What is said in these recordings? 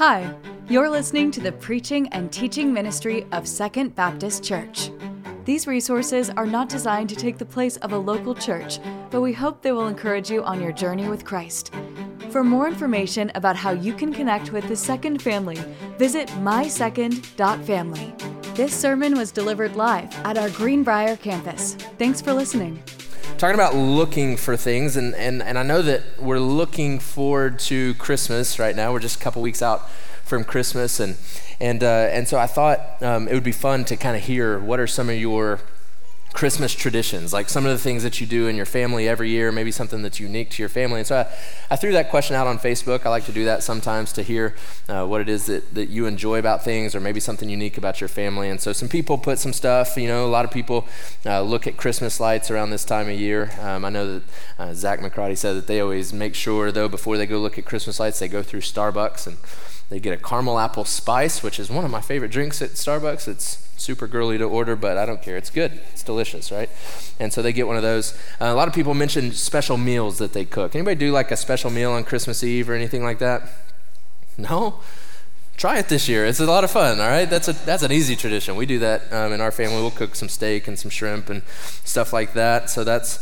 Hi, you're listening to the preaching and teaching ministry of Second Baptist Church. These resources are not designed to take the place of a local church, but we hope they will encourage you on your journey with Christ. For more information about how you can connect with the Second family, visit mysecond.family. This sermon was delivered live at our Greenbrier campus. Thanks for listening. Talking about looking for things, and, and, and I know that we're looking forward to Christmas right now. We're just a couple weeks out from Christmas, and, and, uh, and so I thought um, it would be fun to kind of hear what are some of your Christmas traditions, like some of the things that you do in your family every year, maybe something that's unique to your family. And so I, I threw that question out on Facebook. I like to do that sometimes to hear uh, what it is that, that you enjoy about things or maybe something unique about your family. And so some people put some stuff, you know, a lot of people uh, look at Christmas lights around this time of year. Um, I know that uh, Zach McCarty said that they always make sure, though, before they go look at Christmas lights, they go through Starbucks and they get a caramel apple spice, which is one of my favorite drinks at Starbucks. It's super girly to order, but I don't care. It's good. It's delicious, right? And so they get one of those. Uh, a lot of people mention special meals that they cook. Anybody do like a special meal on Christmas Eve or anything like that? No? Try it this year. It's a lot of fun, all right? That's, a, that's an easy tradition. We do that um, in our family. We'll cook some steak and some shrimp and stuff like that. So that's,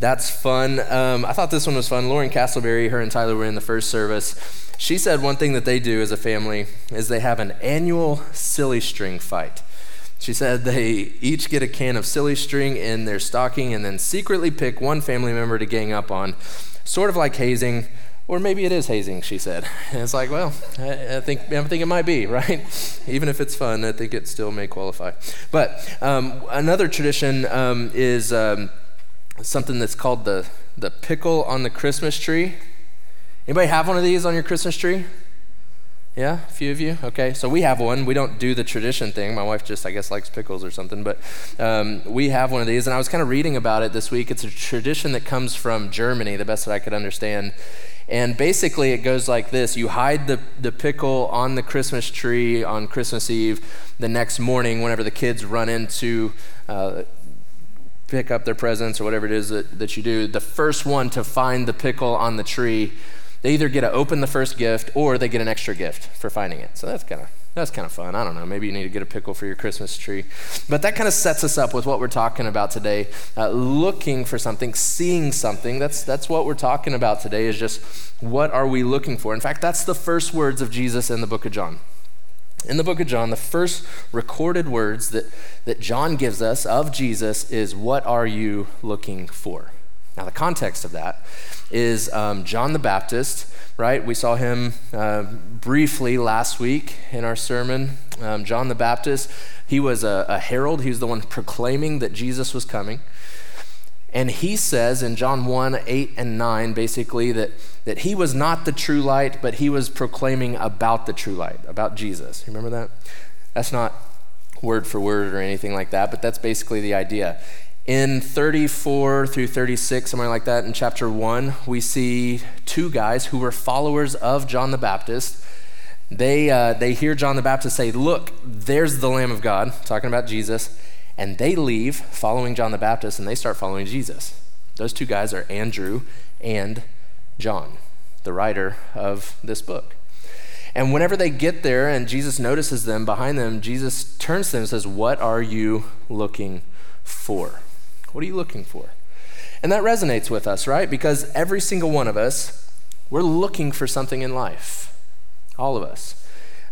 that's fun. Um, I thought this one was fun. Lauren Castleberry, her and Tyler were in the first service. She said one thing that they do as a family is they have an annual silly string fight. She said they each get a can of silly string in their stocking and then secretly pick one family member to gang up on, sort of like hazing, or maybe it is hazing, she said. And it's like, well, I, I, think, I think it might be, right? Even if it's fun, I think it still may qualify. But um, another tradition um, is um, something that's called the, the pickle on the Christmas tree. Anybody have one of these on your Christmas tree? Yeah, a few of you? Okay, so we have one. We don't do the tradition thing. My wife just, I guess, likes pickles or something, but um, we have one of these. And I was kind of reading about it this week. It's a tradition that comes from Germany, the best that I could understand. And basically, it goes like this You hide the, the pickle on the Christmas tree on Christmas Eve. The next morning, whenever the kids run into uh, pick up their presents or whatever it is that, that you do, the first one to find the pickle on the tree they either get to open the first gift or they get an extra gift for finding it. So that's kind of that's kind of fun. I don't know. Maybe you need to get a pickle for your Christmas tree. But that kind of sets us up with what we're talking about today. Uh, looking for something, seeing something. That's, that's what we're talking about today, is just what are we looking for? In fact, that's the first words of Jesus in the book of John. In the book of John, the first recorded words that, that John gives us of Jesus is, What are you looking for? Now, the context of that is um, John the Baptist, right? We saw him uh, briefly last week in our sermon. Um, John the Baptist, he was a, a herald, he was the one proclaiming that Jesus was coming. And he says in John 1 8 and 9, basically, that, that he was not the true light, but he was proclaiming about the true light, about Jesus. You remember that? That's not word for word or anything like that, but that's basically the idea. In 34 through 36, somewhere like that, in chapter 1, we see two guys who were followers of John the Baptist. They, uh, they hear John the Baptist say, Look, there's the Lamb of God, talking about Jesus. And they leave following John the Baptist and they start following Jesus. Those two guys are Andrew and John, the writer of this book. And whenever they get there and Jesus notices them behind them, Jesus turns to them and says, What are you looking for? What are you looking for? And that resonates with us, right? Because every single one of us, we're looking for something in life. All of us.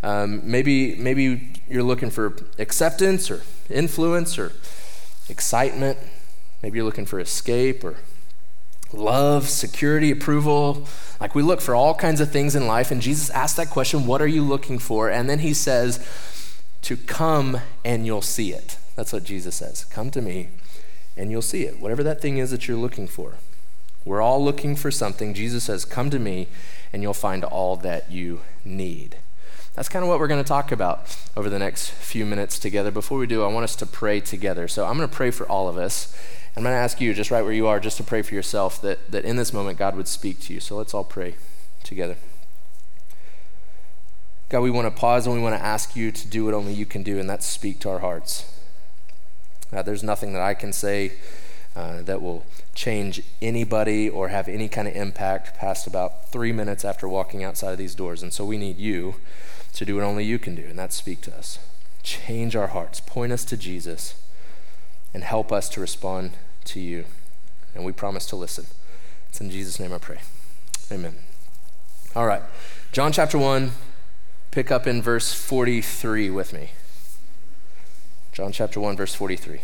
Um, maybe, maybe you're looking for acceptance or influence or excitement. Maybe you're looking for escape or love, security, approval. Like we look for all kinds of things in life. And Jesus asked that question, What are you looking for? And then he says, To come and you'll see it. That's what Jesus says. Come to me and you'll see it, whatever that thing is that you're looking for. We're all looking for something. Jesus says, Come to me, and you'll find all that you need. That's kind of what we're going to talk about over the next few minutes together. Before we do, I want us to pray together. So I'm going to pray for all of us. I'm going to ask you, just right where you are, just to pray for yourself that, that in this moment God would speak to you. So let's all pray together. God, we want to pause and we want to ask you to do what only you can do, and that's speak to our hearts. There's nothing that I can say uh, that will change anybody or have any kind of impact past about three minutes after walking outside of these doors. And so we need you to do what only you can do, and that's speak to us. Change our hearts, point us to Jesus, and help us to respond to you. And we promise to listen. It's in Jesus' name I pray. Amen. All right. John chapter 1, pick up in verse 43 with me. John chapter 1, verse 43.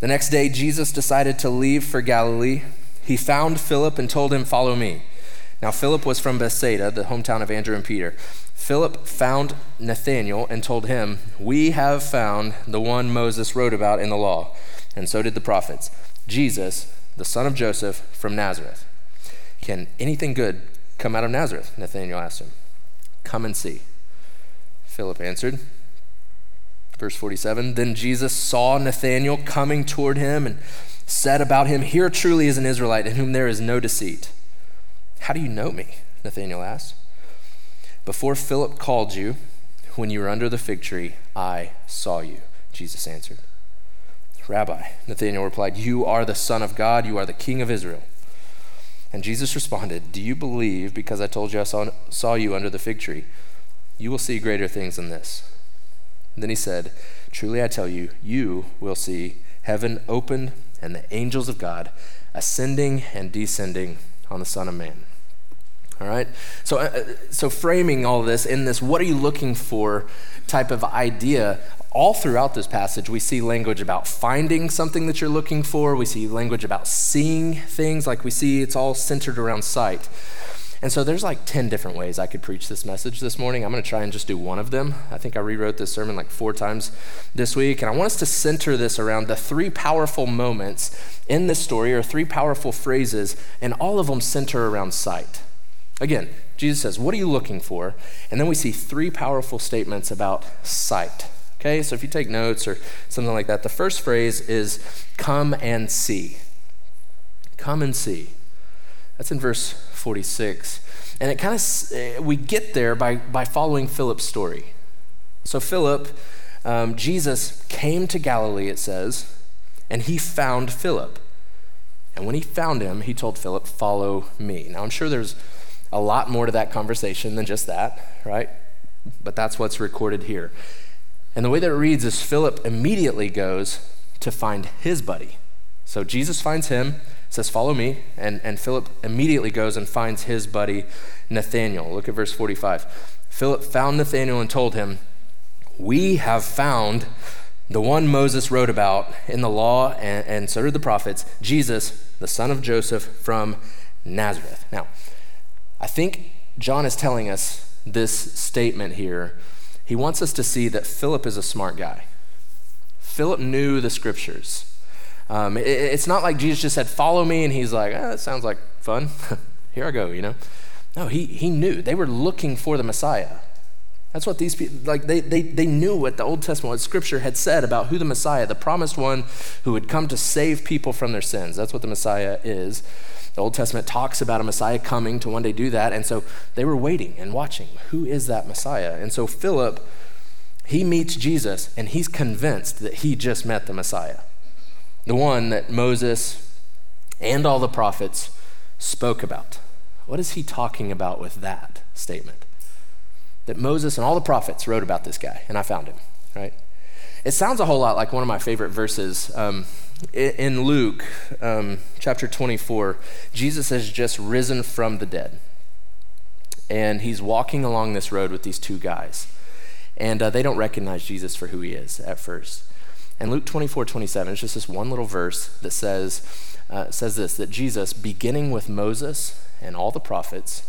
The next day, Jesus decided to leave for Galilee. He found Philip and told him, Follow me. Now, Philip was from Bethsaida, the hometown of Andrew and Peter. Philip found Nathanael and told him, We have found the one Moses wrote about in the law, and so did the prophets, Jesus, the son of Joseph from Nazareth. Can anything good come out of Nazareth? Nathanael asked him. Come and see. Philip answered. Verse 47 Then Jesus saw Nathanael coming toward him and said about him, Here truly is an Israelite in whom there is no deceit. How do you know me? Nathanael asked. Before Philip called you, when you were under the fig tree, I saw you, Jesus answered. Rabbi, Nathanael replied, You are the Son of God, you are the King of Israel. And Jesus responded, Do you believe because I told you I saw, saw you under the fig tree? You will see greater things than this. Then he said, Truly I tell you, you will see heaven opened and the angels of God ascending and descending on the Son of Man. All right? So, uh, so framing all this in this, what are you looking for type of idea, all throughout this passage, we see language about finding something that you're looking for. We see language about seeing things, like we see it's all centered around sight. And so there's like 10 different ways I could preach this message this morning. I'm going to try and just do one of them. I think I rewrote this sermon like four times this week. And I want us to center this around the three powerful moments in this story, or three powerful phrases, and all of them center around sight. Again, Jesus says, What are you looking for? And then we see three powerful statements about sight. Okay, so if you take notes or something like that, the first phrase is come and see. Come and see. That's in verse 46. And it kind of, eh, we get there by, by following Philip's story. So, Philip, um, Jesus came to Galilee, it says, and he found Philip. And when he found him, he told Philip, Follow me. Now, I'm sure there's a lot more to that conversation than just that, right? But that's what's recorded here. And the way that it reads is Philip immediately goes to find his buddy. So Jesus finds him, says, Follow me. And, and Philip immediately goes and finds his buddy Nathanael. Look at verse 45. Philip found Nathanael and told him, We have found the one Moses wrote about in the law, and, and so did the prophets, Jesus, the son of Joseph from Nazareth. Now, I think John is telling us this statement here he wants us to see that Philip is a smart guy. Philip knew the scriptures. Um, it, it's not like Jesus just said, Follow me, and he's like, oh, That sounds like fun. Here I go, you know? No, he, he knew. They were looking for the Messiah. That's what these people, like, they, they, they knew what the Old Testament, what Scripture had said about who the Messiah, the promised one who would come to save people from their sins. That's what the Messiah is. The Old Testament talks about a Messiah coming to one day do that. And so they were waiting and watching. Who is that Messiah? And so Philip, he meets Jesus and he's convinced that he just met the Messiah, the one that Moses and all the prophets spoke about. What is he talking about with that statement? That Moses and all the prophets wrote about this guy, and I found him, right? It sounds a whole lot like one of my favorite verses. Um, in Luke um, chapter 24, Jesus has just risen from the dead. And he's walking along this road with these two guys. And uh, they don't recognize Jesus for who he is at first. And Luke 24, 27, it's just this one little verse that says, uh, says this that Jesus, beginning with Moses and all the prophets,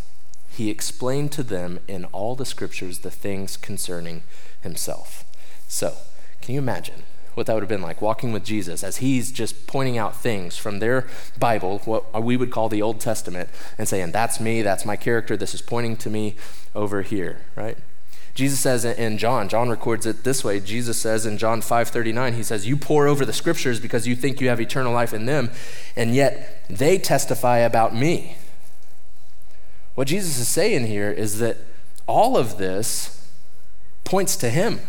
he explained to them in all the scriptures the things concerning himself. So, can you imagine? what that would have been like, walking with Jesus as he's just pointing out things from their Bible, what we would call the Old Testament, and saying, That's me, that's my character, this is pointing to me over here, right? Jesus says in John, John records it this way. Jesus says in John 5:39, he says, "You pore over the scriptures because you think you have eternal life in them, and yet they testify about me." What Jesus is saying here is that all of this points to him.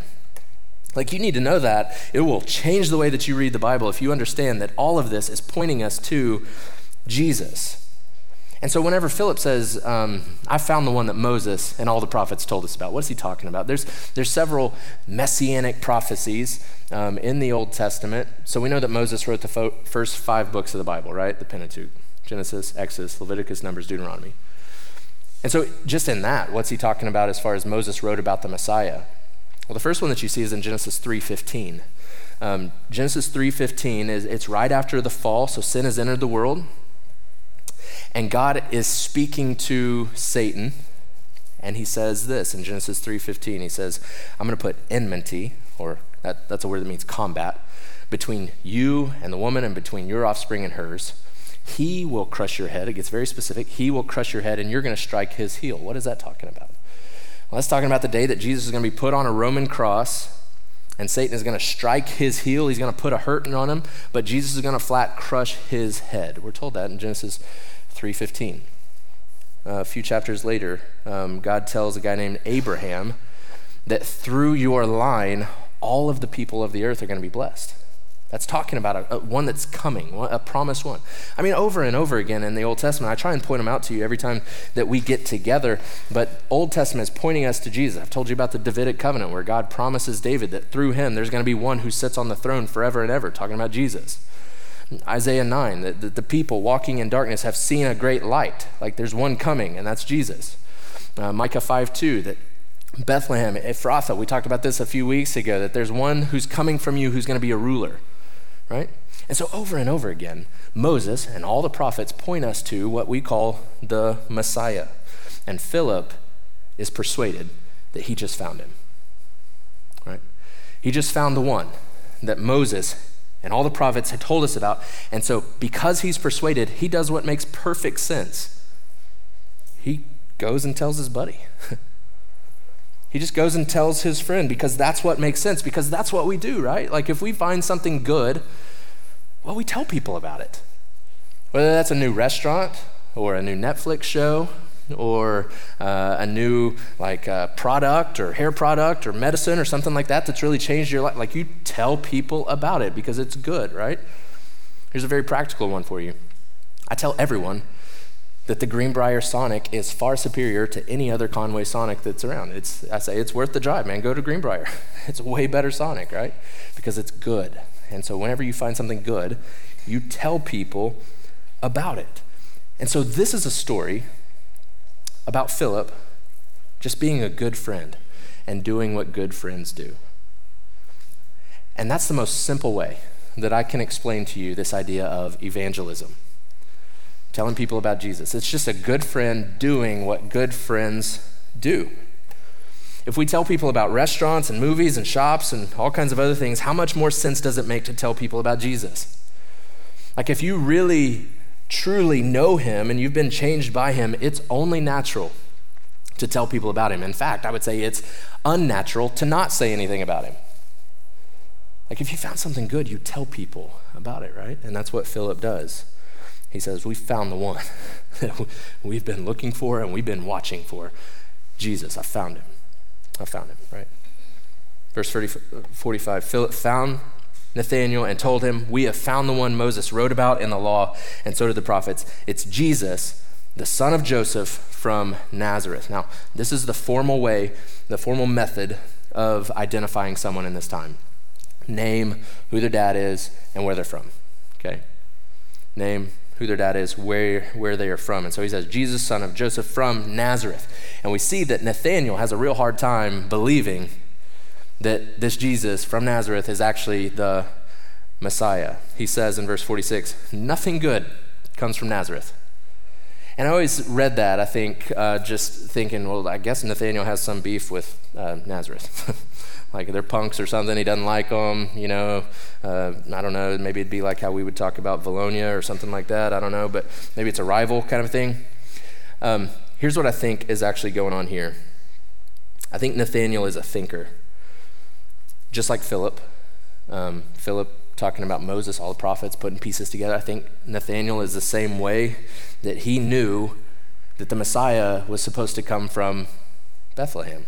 Like, you need to know that. It will change the way that you read the Bible if you understand that all of this is pointing us to Jesus. And so, whenever Philip says, um, I found the one that Moses and all the prophets told us about, what's he talking about? There's, there's several messianic prophecies um, in the Old Testament. So, we know that Moses wrote the fo- first five books of the Bible, right? The Pentateuch Genesis, Exodus, Leviticus, Numbers, Deuteronomy. And so, just in that, what's he talking about as far as Moses wrote about the Messiah? Well, the first one that you see is in Genesis 3:15. Um, Genesis 3:15 is it's right after the fall, so sin has entered the world, and God is speaking to Satan, and he says this in Genesis 3:15. He says, "I'm going to put enmity, or that, that's a word that means combat, between you and the woman, and between your offspring and hers." He will crush your head. It gets very specific. He will crush your head, and you're going to strike his heel. What is that talking about? Well, that's talking about the day that Jesus is going to be put on a Roman cross and Satan is going to strike his heel. He's going to put a hurting on him, but Jesus is going to flat crush his head. We're told that in Genesis 3:15. Uh, a few chapters later, um, God tells a guy named Abraham that through your line, all of the people of the earth are going to be blessed. That's talking about a, a, one that's coming, a promised one. I mean, over and over again in the Old Testament, I try and point them out to you every time that we get together. But Old Testament is pointing us to Jesus. I've told you about the Davidic covenant where God promises David that through him there's going to be one who sits on the throne forever and ever, talking about Jesus. Isaiah 9, that the, people walking in darkness have seen a great light. Like there's one coming, and that's Jesus. Uh, Micah 5 2, that Bethlehem, Ephrathah, we talked about this a few weeks ago, that there's one who's coming from you who's going to be a ruler right? And so, over and over again, Moses and all the prophets point us to what we call the Messiah. And Philip is persuaded that he just found him, right? He just found the one that Moses and all the prophets had told us about. And so, because he's persuaded, he does what makes perfect sense. He goes and tells his buddy. He just goes and tells his friend because that's what makes sense, because that's what we do, right? Like if we find something good, well, we tell people about it. Whether that's a new restaurant or a new Netflix show or uh, a new like uh, product or hair product or medicine or something like that that's really changed your life like you tell people about it because it's good right here's a very practical one for you i tell everyone that the Greenbrier Sonic is far superior to any other Conway Sonic that's around. It's, I say it's worth the drive, man. Go to Greenbrier. It's a way better Sonic, right? Because it's good. And so whenever you find something good, you tell people about it. And so this is a story about Philip just being a good friend and doing what good friends do. And that's the most simple way that I can explain to you this idea of evangelism telling people about Jesus. It's just a good friend doing what good friends do. If we tell people about restaurants and movies and shops and all kinds of other things, how much more sense does it make to tell people about Jesus? Like, if you really, truly know him and you've been changed by him, it's only natural to tell people about him. In fact, I would say it's unnatural to not say anything about him. Like, if you found something good, you tell people about it, right? And that's what Philip does. He says, We found the one that we've been looking for and we've been watching for. Jesus, I found him. I found him, right? Verse 30, 45 Philip found Nathanael and told him, We have found the one Moses wrote about in the law, and so did the prophets. It's Jesus, the son of Joseph from Nazareth. Now, this is the formal way, the formal method of identifying someone in this time name, who their dad is, and where they're from. Okay? Name, who their dad is, where, where they are from. And so he says, Jesus, son of Joseph from Nazareth. And we see that Nathanael has a real hard time believing that this Jesus from Nazareth is actually the Messiah. He says in verse 46, nothing good comes from Nazareth. And I always read that, I think, uh, just thinking, well, I guess Nathaniel has some beef with uh, Nazareth. like they're punks or something. He doesn't like them. You know, uh, I don't know. Maybe it'd be like how we would talk about Vilonia or something like that. I don't know, but maybe it's a rival kind of thing. Um, here's what I think is actually going on here. I think Nathaniel is a thinker, just like Philip. Um, Philip talking about Moses, all the prophets, putting pieces together. I think Nathaniel is the same way that he knew that the Messiah was supposed to come from Bethlehem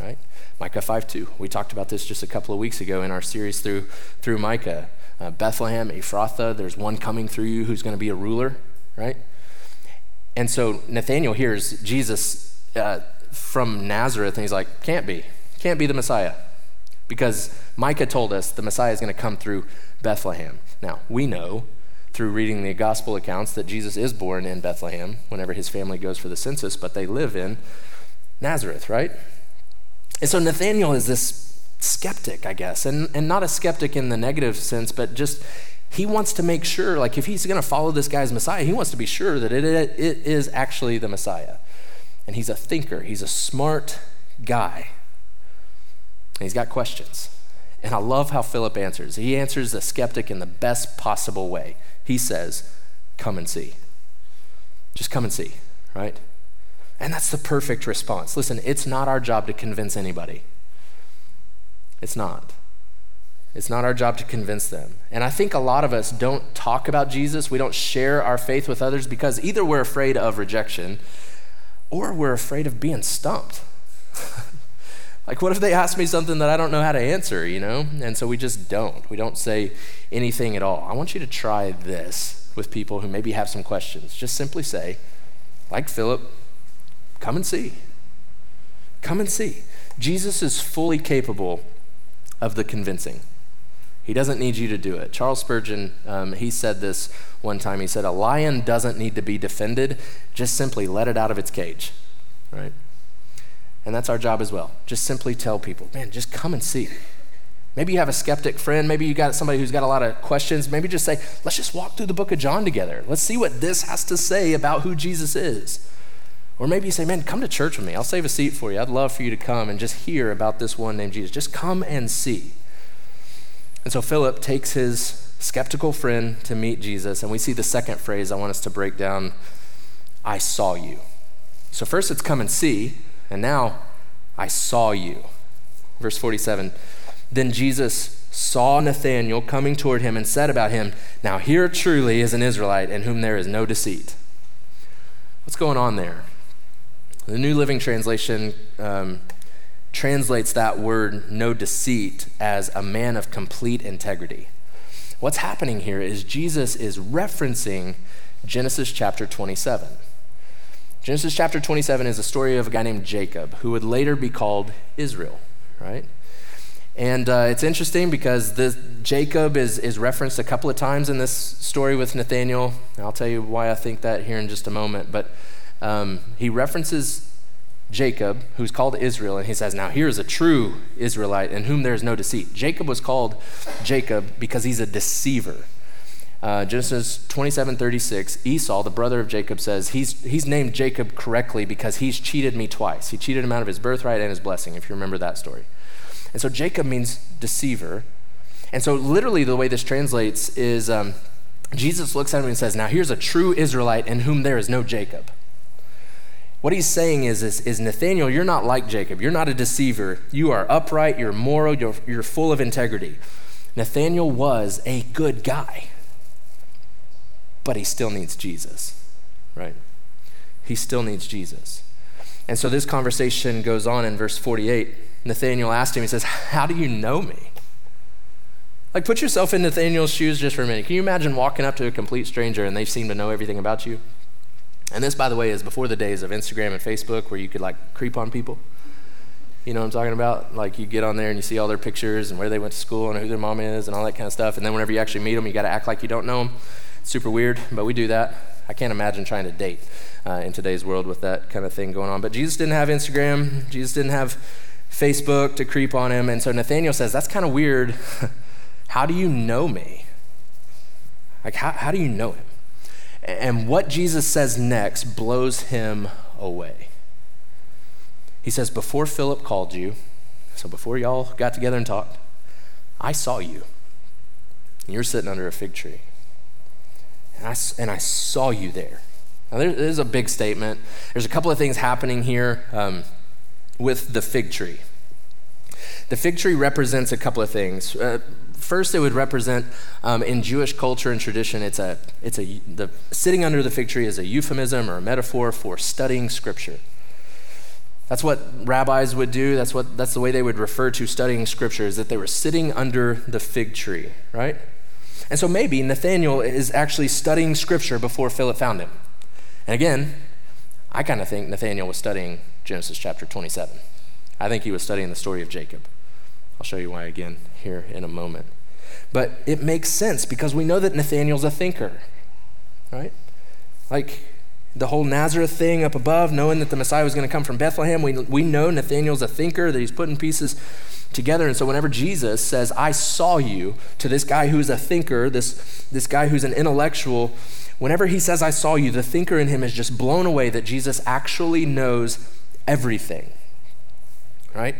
right? Micah 5 2. We talked about this just a couple of weeks ago in our series through, through Micah. Uh, Bethlehem, Ephrathah, there's one coming through you who's going to be a ruler, right? And so Nathaniel hears Jesus uh, from Nazareth, and he's like, can't be, can't be the Messiah. Because Micah told us the Messiah is going to come through Bethlehem. Now, we know through reading the gospel accounts that Jesus is born in Bethlehem whenever his family goes for the census, but they live in Nazareth, right? And so Nathaniel is this skeptic, I guess, and, and not a skeptic in the negative sense, but just he wants to make sure, like, if he's going to follow this guy's Messiah, he wants to be sure that it, it is actually the Messiah. And he's a thinker, he's a smart guy. And he's got questions. And I love how Philip answers. He answers the skeptic in the best possible way. He says, Come and see. Just come and see, right? And that's the perfect response. Listen, it's not our job to convince anybody. It's not. It's not our job to convince them. And I think a lot of us don't talk about Jesus. We don't share our faith with others because either we're afraid of rejection or we're afraid of being stumped. like, what if they ask me something that I don't know how to answer, you know? And so we just don't. We don't say anything at all. I want you to try this with people who maybe have some questions. Just simply say, like Philip, come and see. Come and see. Jesus is fully capable of the convincing. He doesn't need you to do it. Charles Spurgeon, um, he said this one time. He said, A lion doesn't need to be defended, just simply let it out of its cage, right? And that's our job as well. Just simply tell people, man, just come and see. Maybe you have a skeptic friend. Maybe you got somebody who's got a lot of questions. Maybe just say, let's just walk through the book of John together. Let's see what this has to say about who Jesus is. Or maybe you say, man, come to church with me. I'll save a seat for you. I'd love for you to come and just hear about this one named Jesus. Just come and see. And so Philip takes his skeptical friend to meet Jesus, and we see the second phrase I want us to break down I saw you. So first it's come and see, and now I saw you. Verse 47 Then Jesus saw Nathanael coming toward him and said about him, Now here truly is an Israelite in whom there is no deceit. What's going on there? The New Living Translation um, translates that word, no deceit, as a man of complete integrity. What's happening here is Jesus is referencing Genesis chapter 27. Genesis chapter 27 is a story of a guy named Jacob who would later be called Israel, right? And uh, it's interesting because the, Jacob is, is referenced a couple of times in this story with Nathaniel. I'll tell you why I think that here in just a moment. But um, he references Jacob, who's called Israel, and he says, Now here's a true Israelite in whom there is no deceit. Jacob was called Jacob because he's a deceiver. Uh, Genesis 27 36, Esau, the brother of Jacob, says, he's, he's named Jacob correctly because he's cheated me twice. He cheated him out of his birthright and his blessing, if you remember that story. And so Jacob means deceiver. And so, literally, the way this translates is um, Jesus looks at him and says, Now here's a true Israelite in whom there is no Jacob. What he's saying is, is, is, Nathaniel, you're not like Jacob. You're not a deceiver. You are upright, you're moral, you're, you're full of integrity. Nathaniel was a good guy, but he still needs Jesus, right? He still needs Jesus. And so this conversation goes on in verse 48. Nathaniel asked him, he says, How do you know me? Like, put yourself in Nathaniel's shoes just for a minute. Can you imagine walking up to a complete stranger and they seem to know everything about you? And this, by the way, is before the days of Instagram and Facebook where you could like creep on people. You know what I'm talking about? Like you get on there and you see all their pictures and where they went to school and who their mom is and all that kind of stuff. And then whenever you actually meet them, you got to act like you don't know them. It's super weird, but we do that. I can't imagine trying to date uh, in today's world with that kind of thing going on. But Jesus didn't have Instagram. Jesus didn't have Facebook to creep on him. And so Nathaniel says, That's kind of weird. how do you know me? Like, how, how do you know him? And what Jesus says next blows him away. He says, Before Philip called you, so before y'all got together and talked, I saw you. And you're sitting under a fig tree. And I, and I saw you there. Now, there's a big statement. There's a couple of things happening here um, with the fig tree. The fig tree represents a couple of things. Uh, First, it would represent um, in Jewish culture and tradition, it's a, it's a, the sitting under the fig tree is a euphemism or a metaphor for studying scripture. That's what rabbis would do. That's, what, that's the way they would refer to studying scripture, is that they were sitting under the fig tree, right? And so maybe Nathaniel is actually studying scripture before Philip found him. And again, I kind of think Nathaniel was studying Genesis chapter 27. I think he was studying the story of Jacob. I'll show you why again here in a moment. But it makes sense because we know that Nathaniel's a thinker, right? Like the whole Nazareth thing up above, knowing that the Messiah was going to come from Bethlehem, we, we know Nathaniel's a thinker, that he's putting pieces together. And so whenever Jesus says, I saw you, to this guy who's a thinker, this, this guy who's an intellectual, whenever he says, I saw you, the thinker in him is just blown away that Jesus actually knows everything, right?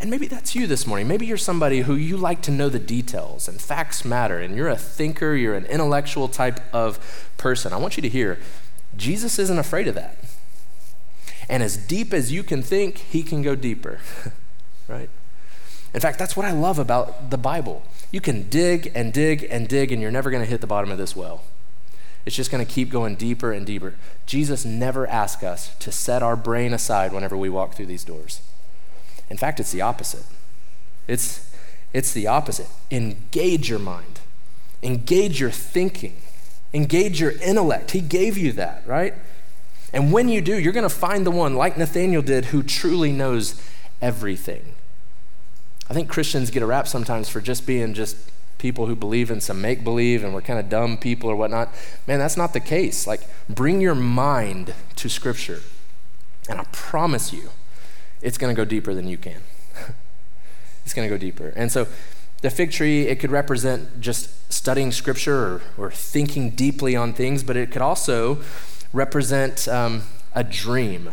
And maybe that's you this morning. Maybe you're somebody who you like to know the details and facts matter, and you're a thinker, you're an intellectual type of person. I want you to hear Jesus isn't afraid of that. And as deep as you can think, he can go deeper, right? In fact, that's what I love about the Bible. You can dig and dig and dig, and you're never going to hit the bottom of this well. It's just going to keep going deeper and deeper. Jesus never asks us to set our brain aside whenever we walk through these doors. In fact, it's the opposite. It's, it's the opposite. Engage your mind, engage your thinking, engage your intellect. He gave you that, right? And when you do, you're going to find the one, like Nathaniel did, who truly knows everything. I think Christians get a rap sometimes for just being just people who believe in some make believe and we're kind of dumb people or whatnot. Man, that's not the case. Like, bring your mind to Scripture. And I promise you, it's going to go deeper than you can. it's going to go deeper. And so the fig tree, it could represent just studying scripture or, or thinking deeply on things, but it could also represent um, a dream.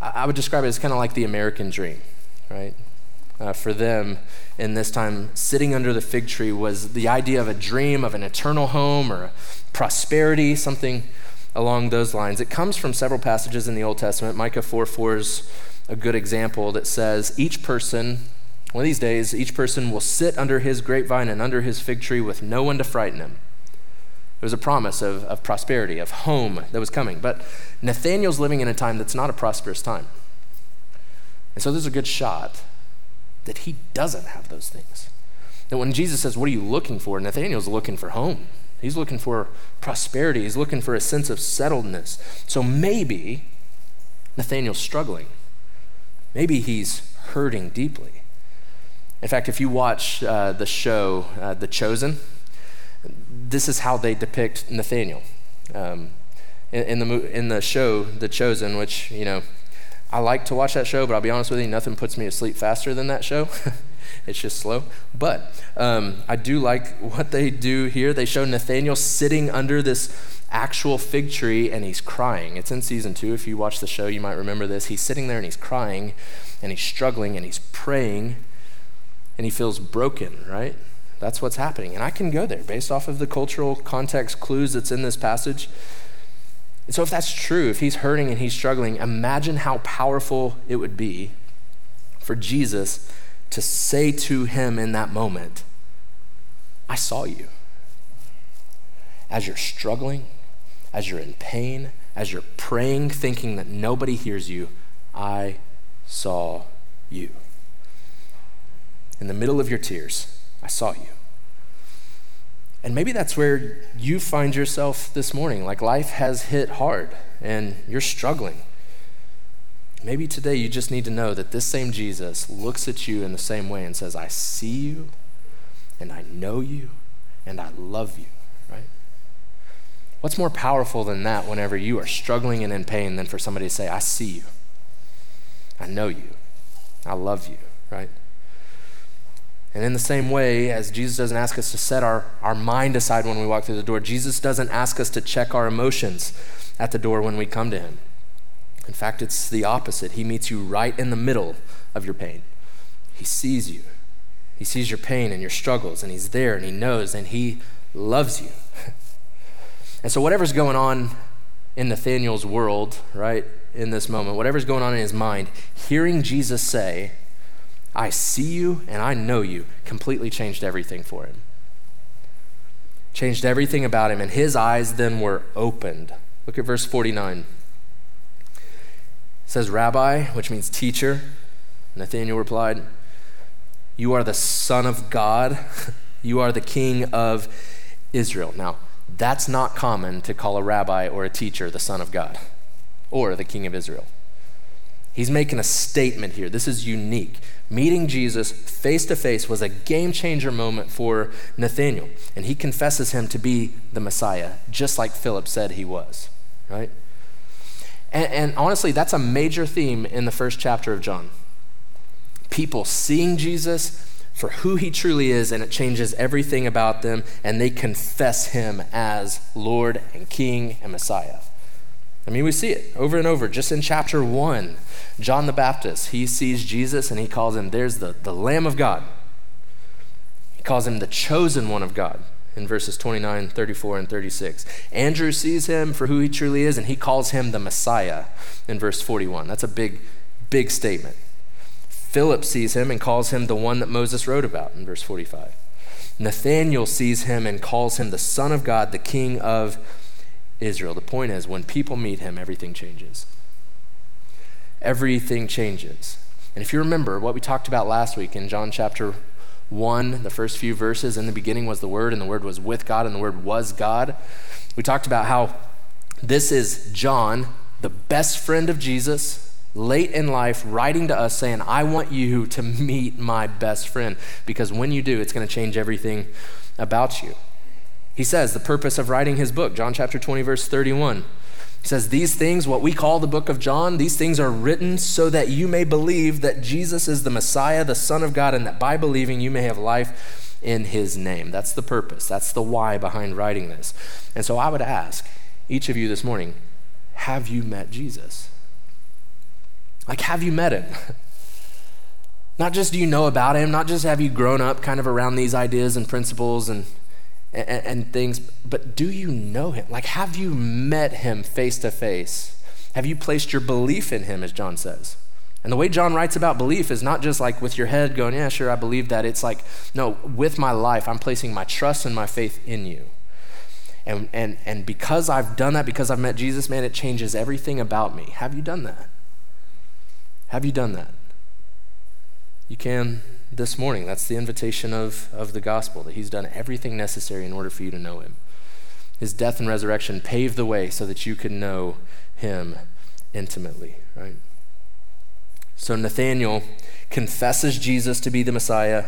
I, I, would describe it as kind of like the American dream, right? Uh, for them in this time, sitting under the fig tree was the idea of a dream of an eternal home or prosperity, something along those lines. It comes from several passages in the Old Testament. Micah 4 4 is a good example that says each person, one of these days, each person will sit under his grapevine and under his fig tree with no one to frighten him. There was a promise of, of prosperity, of home that was coming. But Nathaniel's living in a time that's not a prosperous time. And so there's a good shot that he doesn't have those things. That when Jesus says, What are you looking for? Nathaniel's looking for home. He's looking for prosperity. He's looking for a sense of settledness. So maybe Nathaniel's struggling. Maybe he's hurting deeply. In fact, if you watch uh, the show uh, The Chosen, this is how they depict Nathaniel. Um, in, in, the, in the show The Chosen, which, you know, I like to watch that show, but I'll be honest with you, nothing puts me to sleep faster than that show. it's just slow. But um, I do like what they do here. They show Nathaniel sitting under this actual fig tree and he's crying. It's in season two. If you watch the show, you might remember this. He's sitting there and he's crying and he's struggling and he's praying and he feels broken, right? That's what's happening. And I can go there based off of the cultural context clues that's in this passage. And so, if that's true, if he's hurting and he's struggling, imagine how powerful it would be for Jesus to say to him in that moment, I saw you. As you're struggling, as you're in pain, as you're praying, thinking that nobody hears you, I saw you. In the middle of your tears, I saw you. And maybe that's where you find yourself this morning. Like life has hit hard and you're struggling. Maybe today you just need to know that this same Jesus looks at you in the same way and says, I see you and I know you and I love you. What's more powerful than that whenever you are struggling and in pain than for somebody to say, I see you, I know you, I love you, right? And in the same way, as Jesus doesn't ask us to set our, our mind aside when we walk through the door, Jesus doesn't ask us to check our emotions at the door when we come to Him. In fact, it's the opposite. He meets you right in the middle of your pain. He sees you, He sees your pain and your struggles, and He's there and He knows and He loves you. And so, whatever's going on in Nathaniel's world, right, in this moment, whatever's going on in his mind, hearing Jesus say, I see you and I know you, completely changed everything for him. Changed everything about him, and his eyes then were opened. Look at verse 49. It says, Rabbi, which means teacher. Nathanael replied, You are the Son of God. you are the King of Israel. Now, that's not common to call a rabbi or a teacher the Son of God or the King of Israel. He's making a statement here. This is unique. Meeting Jesus face to face was a game changer moment for Nathanael, and he confesses him to be the Messiah, just like Philip said he was, right? And, and honestly, that's a major theme in the first chapter of John. People seeing Jesus for who he truly is, and it changes everything about them, and they confess him as Lord and King and Messiah. I mean, we see it over and over. Just in chapter one, John the Baptist, he sees Jesus and he calls him, there's the, the Lamb of God. He calls him the chosen one of God in verses 29, 34, and 36. Andrew sees him for who he truly is and he calls him the Messiah in verse 41. That's a big, big statement. Philip sees him and calls him the one that Moses wrote about in verse 45. Nathanael sees him and calls him the Son of God, the King of Israel. The point is, when people meet him, everything changes. Everything changes. And if you remember what we talked about last week in John chapter 1, the first few verses, in the beginning was the Word, and the Word was with God, and the Word was God. We talked about how this is John, the best friend of Jesus, late in life, writing to us saying, I want you to meet my best friend, because when you do, it's going to change everything about you. He says the purpose of writing his book, John chapter 20, verse 31. He says, These things, what we call the book of John, these things are written so that you may believe that Jesus is the Messiah, the Son of God, and that by believing you may have life in his name. That's the purpose. That's the why behind writing this. And so I would ask each of you this morning have you met Jesus? Like, have you met him? Not just do you know about him, not just have you grown up kind of around these ideas and principles and and, and things, but do you know him? Like, have you met him face to face? Have you placed your belief in him, as John says? And the way John writes about belief is not just like with your head going, yeah, sure, I believe that. It's like, no, with my life, I'm placing my trust and my faith in you. And, and, and because I've done that, because I've met Jesus, man, it changes everything about me. Have you done that? Have you done that? You can this morning. That's the invitation of, of the gospel, that he's done everything necessary in order for you to know him. His death and resurrection paved the way so that you can know him intimately, right? So Nathanael confesses Jesus to be the Messiah,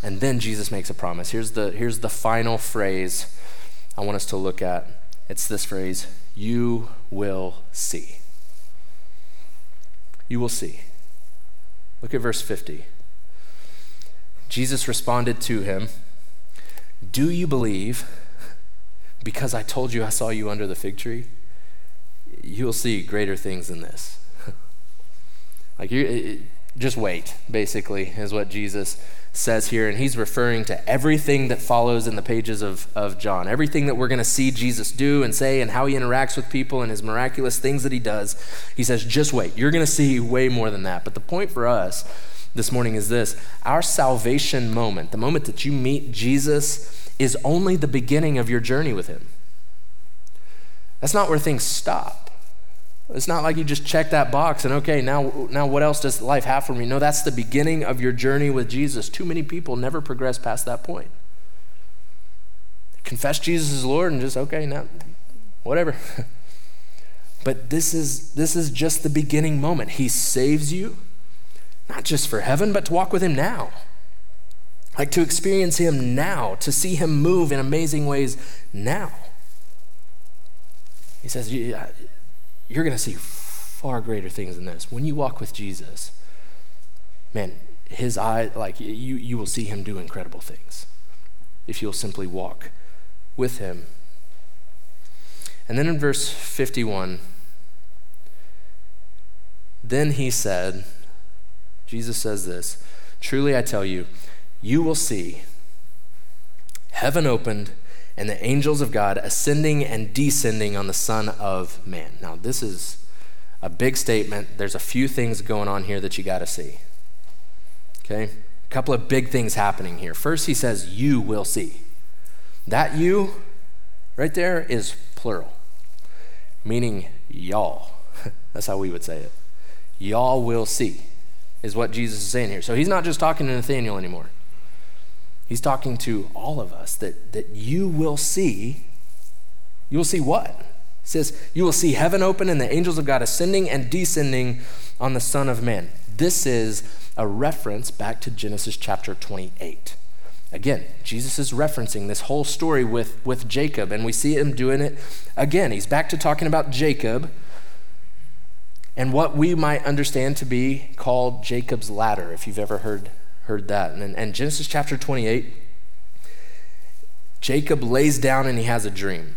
and then Jesus makes a promise. Here's the, here's the final phrase I want us to look at. It's this phrase You will see. You will see. Look at verse 50. Jesus responded to him, Do you believe because I told you I saw you under the fig tree? You'll see greater things than this. like, you just wait, basically, is what Jesus says here. And he's referring to everything that follows in the pages of, of John, everything that we're going to see Jesus do and say, and how he interacts with people and his miraculous things that he does. He says, just wait. You're going to see way more than that. But the point for us this morning is this our salvation moment, the moment that you meet Jesus, is only the beginning of your journey with Him. That's not where things stop. It's not like you just check that box and okay, now, now what else does life have for me? No, that's the beginning of your journey with Jesus. Too many people never progress past that point. Confess Jesus as Lord and just okay, now whatever. but this is this is just the beginning moment. He saves you not just for heaven, but to walk with Him now. Like to experience Him now, to see Him move in amazing ways now. He says, You're going to see far greater things than this. When you walk with Jesus, man, His eye, like you, you will see Him do incredible things if you'll simply walk with Him. And then in verse 51, then he said, Jesus says this Truly I tell you, you will see heaven opened and the angels of God ascending and descending on the Son of Man. Now, this is a big statement. There's a few things going on here that you got to see. Okay? A couple of big things happening here. First, he says, You will see. That you right there is plural, meaning y'all. That's how we would say it. Y'all will see, is what Jesus is saying here. So he's not just talking to Nathaniel anymore. He's talking to all of us that, that you will see. You will see what? He says, You will see heaven open and the angels of God ascending and descending on the Son of Man. This is a reference back to Genesis chapter 28. Again, Jesus is referencing this whole story with, with Jacob, and we see him doing it again. He's back to talking about Jacob and what we might understand to be called Jacob's ladder, if you've ever heard, heard that. And, and Genesis chapter 28, Jacob lays down and he has a dream.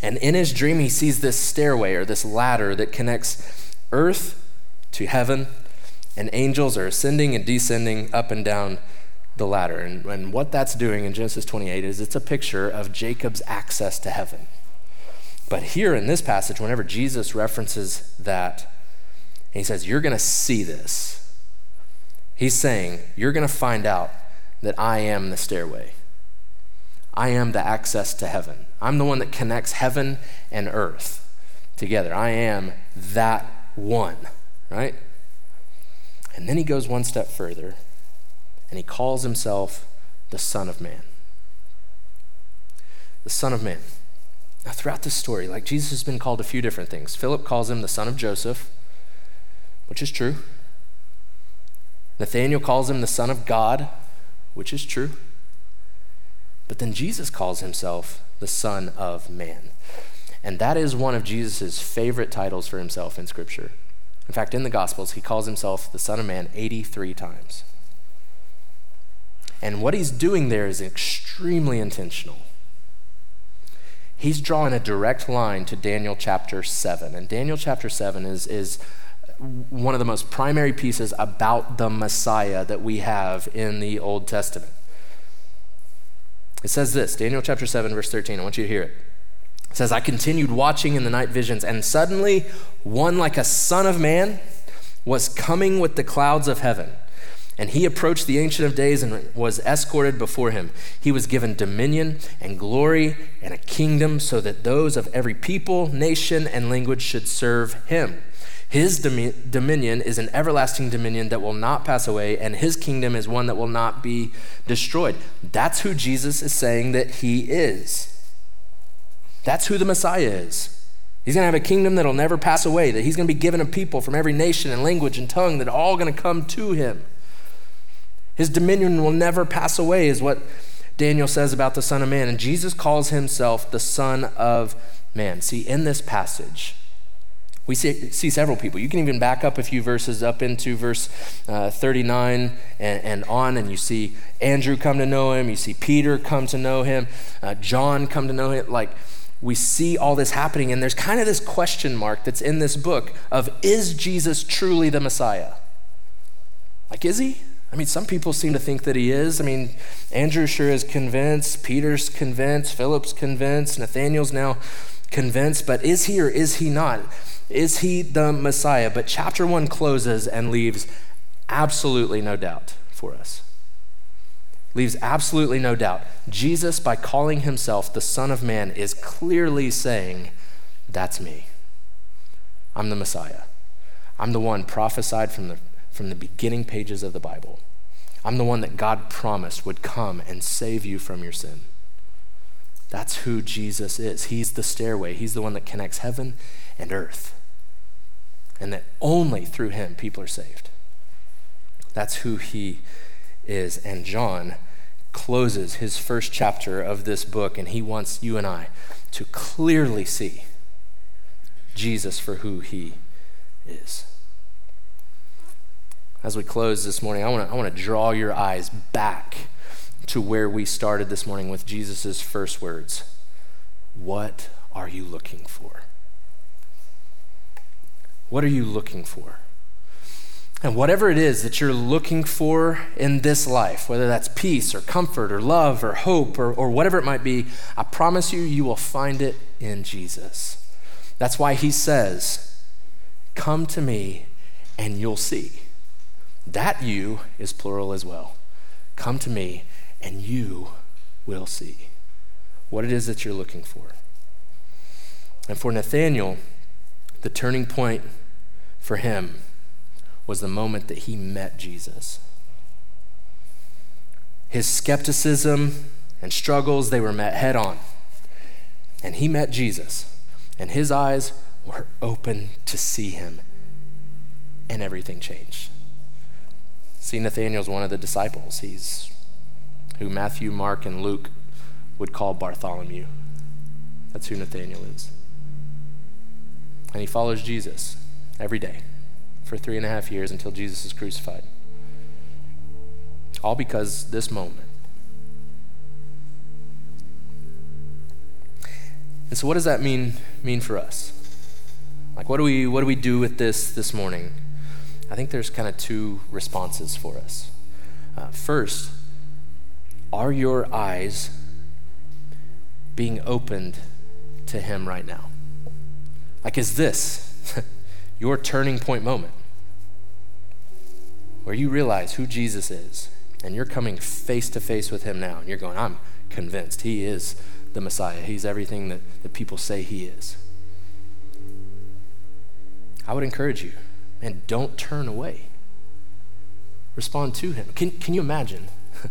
And in his dream, he sees this stairway or this ladder that connects earth to heaven, and angels are ascending and descending up and down the ladder. And, and what that's doing in Genesis 28 is it's a picture of Jacob's access to heaven. But here in this passage, whenever Jesus references that, he says, You're going to see this. He's saying, You're going to find out that I am the stairway. I am the access to heaven. I'm the one that connects heaven and earth together. I am that one, right? And then he goes one step further and he calls himself the Son of Man. The Son of Man. Now, throughout this story, like Jesus has been called a few different things. Philip calls him the son of Joseph, which is true. Nathaniel calls him the son of God, which is true. But then Jesus calls himself the Son of Man. And that is one of Jesus' favorite titles for himself in Scripture. In fact, in the Gospels, he calls himself the Son of Man 83 times. And what he's doing there is extremely intentional. He's drawing a direct line to Daniel chapter 7. And Daniel chapter 7 is, is one of the most primary pieces about the Messiah that we have in the Old Testament. It says this Daniel chapter 7, verse 13. I want you to hear it. It says, I continued watching in the night visions, and suddenly one like a son of man was coming with the clouds of heaven. And he approached the Ancient of Days and was escorted before him. He was given dominion and glory and a kingdom so that those of every people, nation, and language should serve him. His dominion is an everlasting dominion that will not pass away, and his kingdom is one that will not be destroyed. That's who Jesus is saying that he is. That's who the Messiah is. He's going to have a kingdom that'll never pass away, that he's going to be given a people from every nation and language and tongue that are all going to come to him. His dominion will never pass away, is what Daniel says about the Son of Man. And Jesus calls himself the Son of Man. See, in this passage, we see, see several people. You can even back up a few verses up into verse uh, 39 and, and, on, and you see Andrew come to know him. You see Peter come to know him, uh, John come to know him. Like, we see all this happening, and there's kind of this question mark that's in this book of is Jesus truly the Messiah? Like, is he? I mean, some people seem to think that he is. I mean, Andrew sure is convinced, Peter's convinced, Philip's convinced, Nathaniel's now convinced, but is he or is he not? Is he the Messiah? But chapter one closes and leaves absolutely no doubt for us. Leaves absolutely no doubt. Jesus, by calling himself the Son of Man, is clearly saying, That's me. I'm the Messiah. I'm the one prophesied from the from the beginning pages of the Bible. I'm the one that God promised would come and save you from your sin. That's who Jesus is. He's the stairway, He's the one that connects heaven and earth. And that only through Him people are saved. That's who He is. And John closes his first chapter of this book, and he wants you and I to clearly see Jesus for who He is as we close this morning, I want to I want to draw your eyes back to where we started this morning with Jesus' first words. What are you looking for? What are you looking for? And whatever it is that you're looking for in this life, whether that's peace or comfort or love or hope or, or whatever it might be, I promise you, you will find it in Jesus. That's why he says, Come to me and you'll see. That you is plural as well. Come to me, and you will see what it is that you're looking for. And for Nathaniel, The turning point for him was the moment that he met Jesus. His skepticism and struggles, they were met head on. And he met Jesus, and his eyes were open to see him, and everything changed. See, Nathaniel's one of the disciples. He's who Matthew, Mark, and Luke would call Bartholomew. That's who Nathaniel is. And he follows Jesus every day for three and a half years until Jesus is crucified. All because this moment. And so what does that mean mean for us? Like what do we what do we do with this this morning? I think there's kind of two responses for us. Uh, first, are your eyes being opened to Him right now? Like, is this your turning point moment where you realize who Jesus is and you're coming face to face with Him now and you're going, I'm convinced He is the Messiah, He's everything that, that people say He is? I would encourage you and don't turn away. Respond to him. Can, can you imagine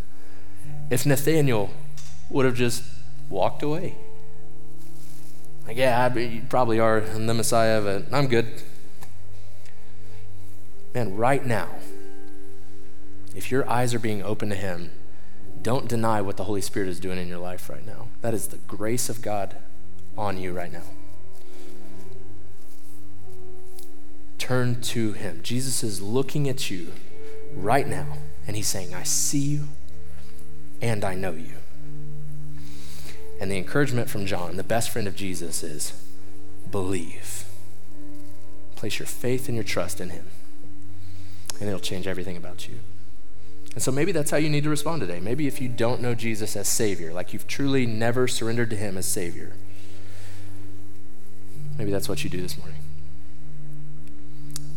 if Nathaniel would have just walked away? Like, yeah, I, you probably are the Messiah, but I'm good. Man, right now, if your eyes are being open to him, don't deny what the Holy Spirit is doing in your life right now. That is the grace of God on you right now. turn to him. Jesus is looking at you right now, and he's saying, I see you and I know you. And the encouragement from John, the best friend of Jesus, is believe. Place your faith and your trust in him, and it'll change everything about you. And so maybe that's how you need to respond today. Maybe if you don't know Jesus as Savior, like you've truly never surrendered to Him as Savior, maybe that's what you do this morning.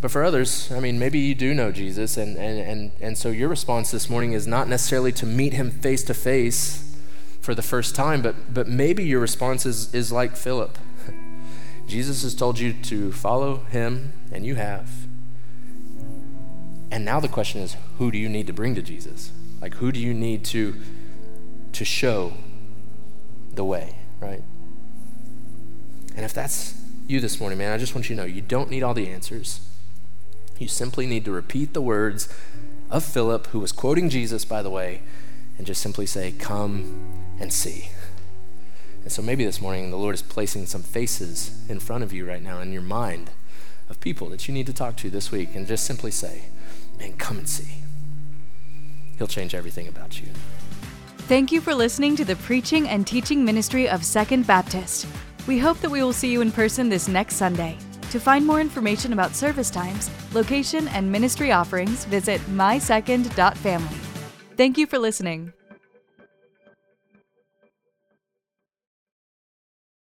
But for others, I mean, maybe you do know Jesus, and, and, and, and so your response this morning is not necessarily to meet him face to face for the first time, but, but maybe your response is, is like Philip. Jesus has told you to follow him, and you have. And now the question is who do you need to bring to Jesus? Like, who do you need to, to show the way, right? And if that's you this morning, man, I just want you to know you don't need all the answers. You simply need to repeat the words of Philip, who was quoting Jesus, by the way, and just simply say, Come and see. And so maybe this morning the Lord is placing some faces in front of you right now in your mind of people that you need to talk to this week and just simply say, Man, come and see. He'll change everything about you. Thank you for listening to the preaching and teaching ministry of Second Baptist. We hope that we will see you in person this next Sunday. To find more information about service times, location, and ministry offerings, visit mysecond.family. Thank you for listening.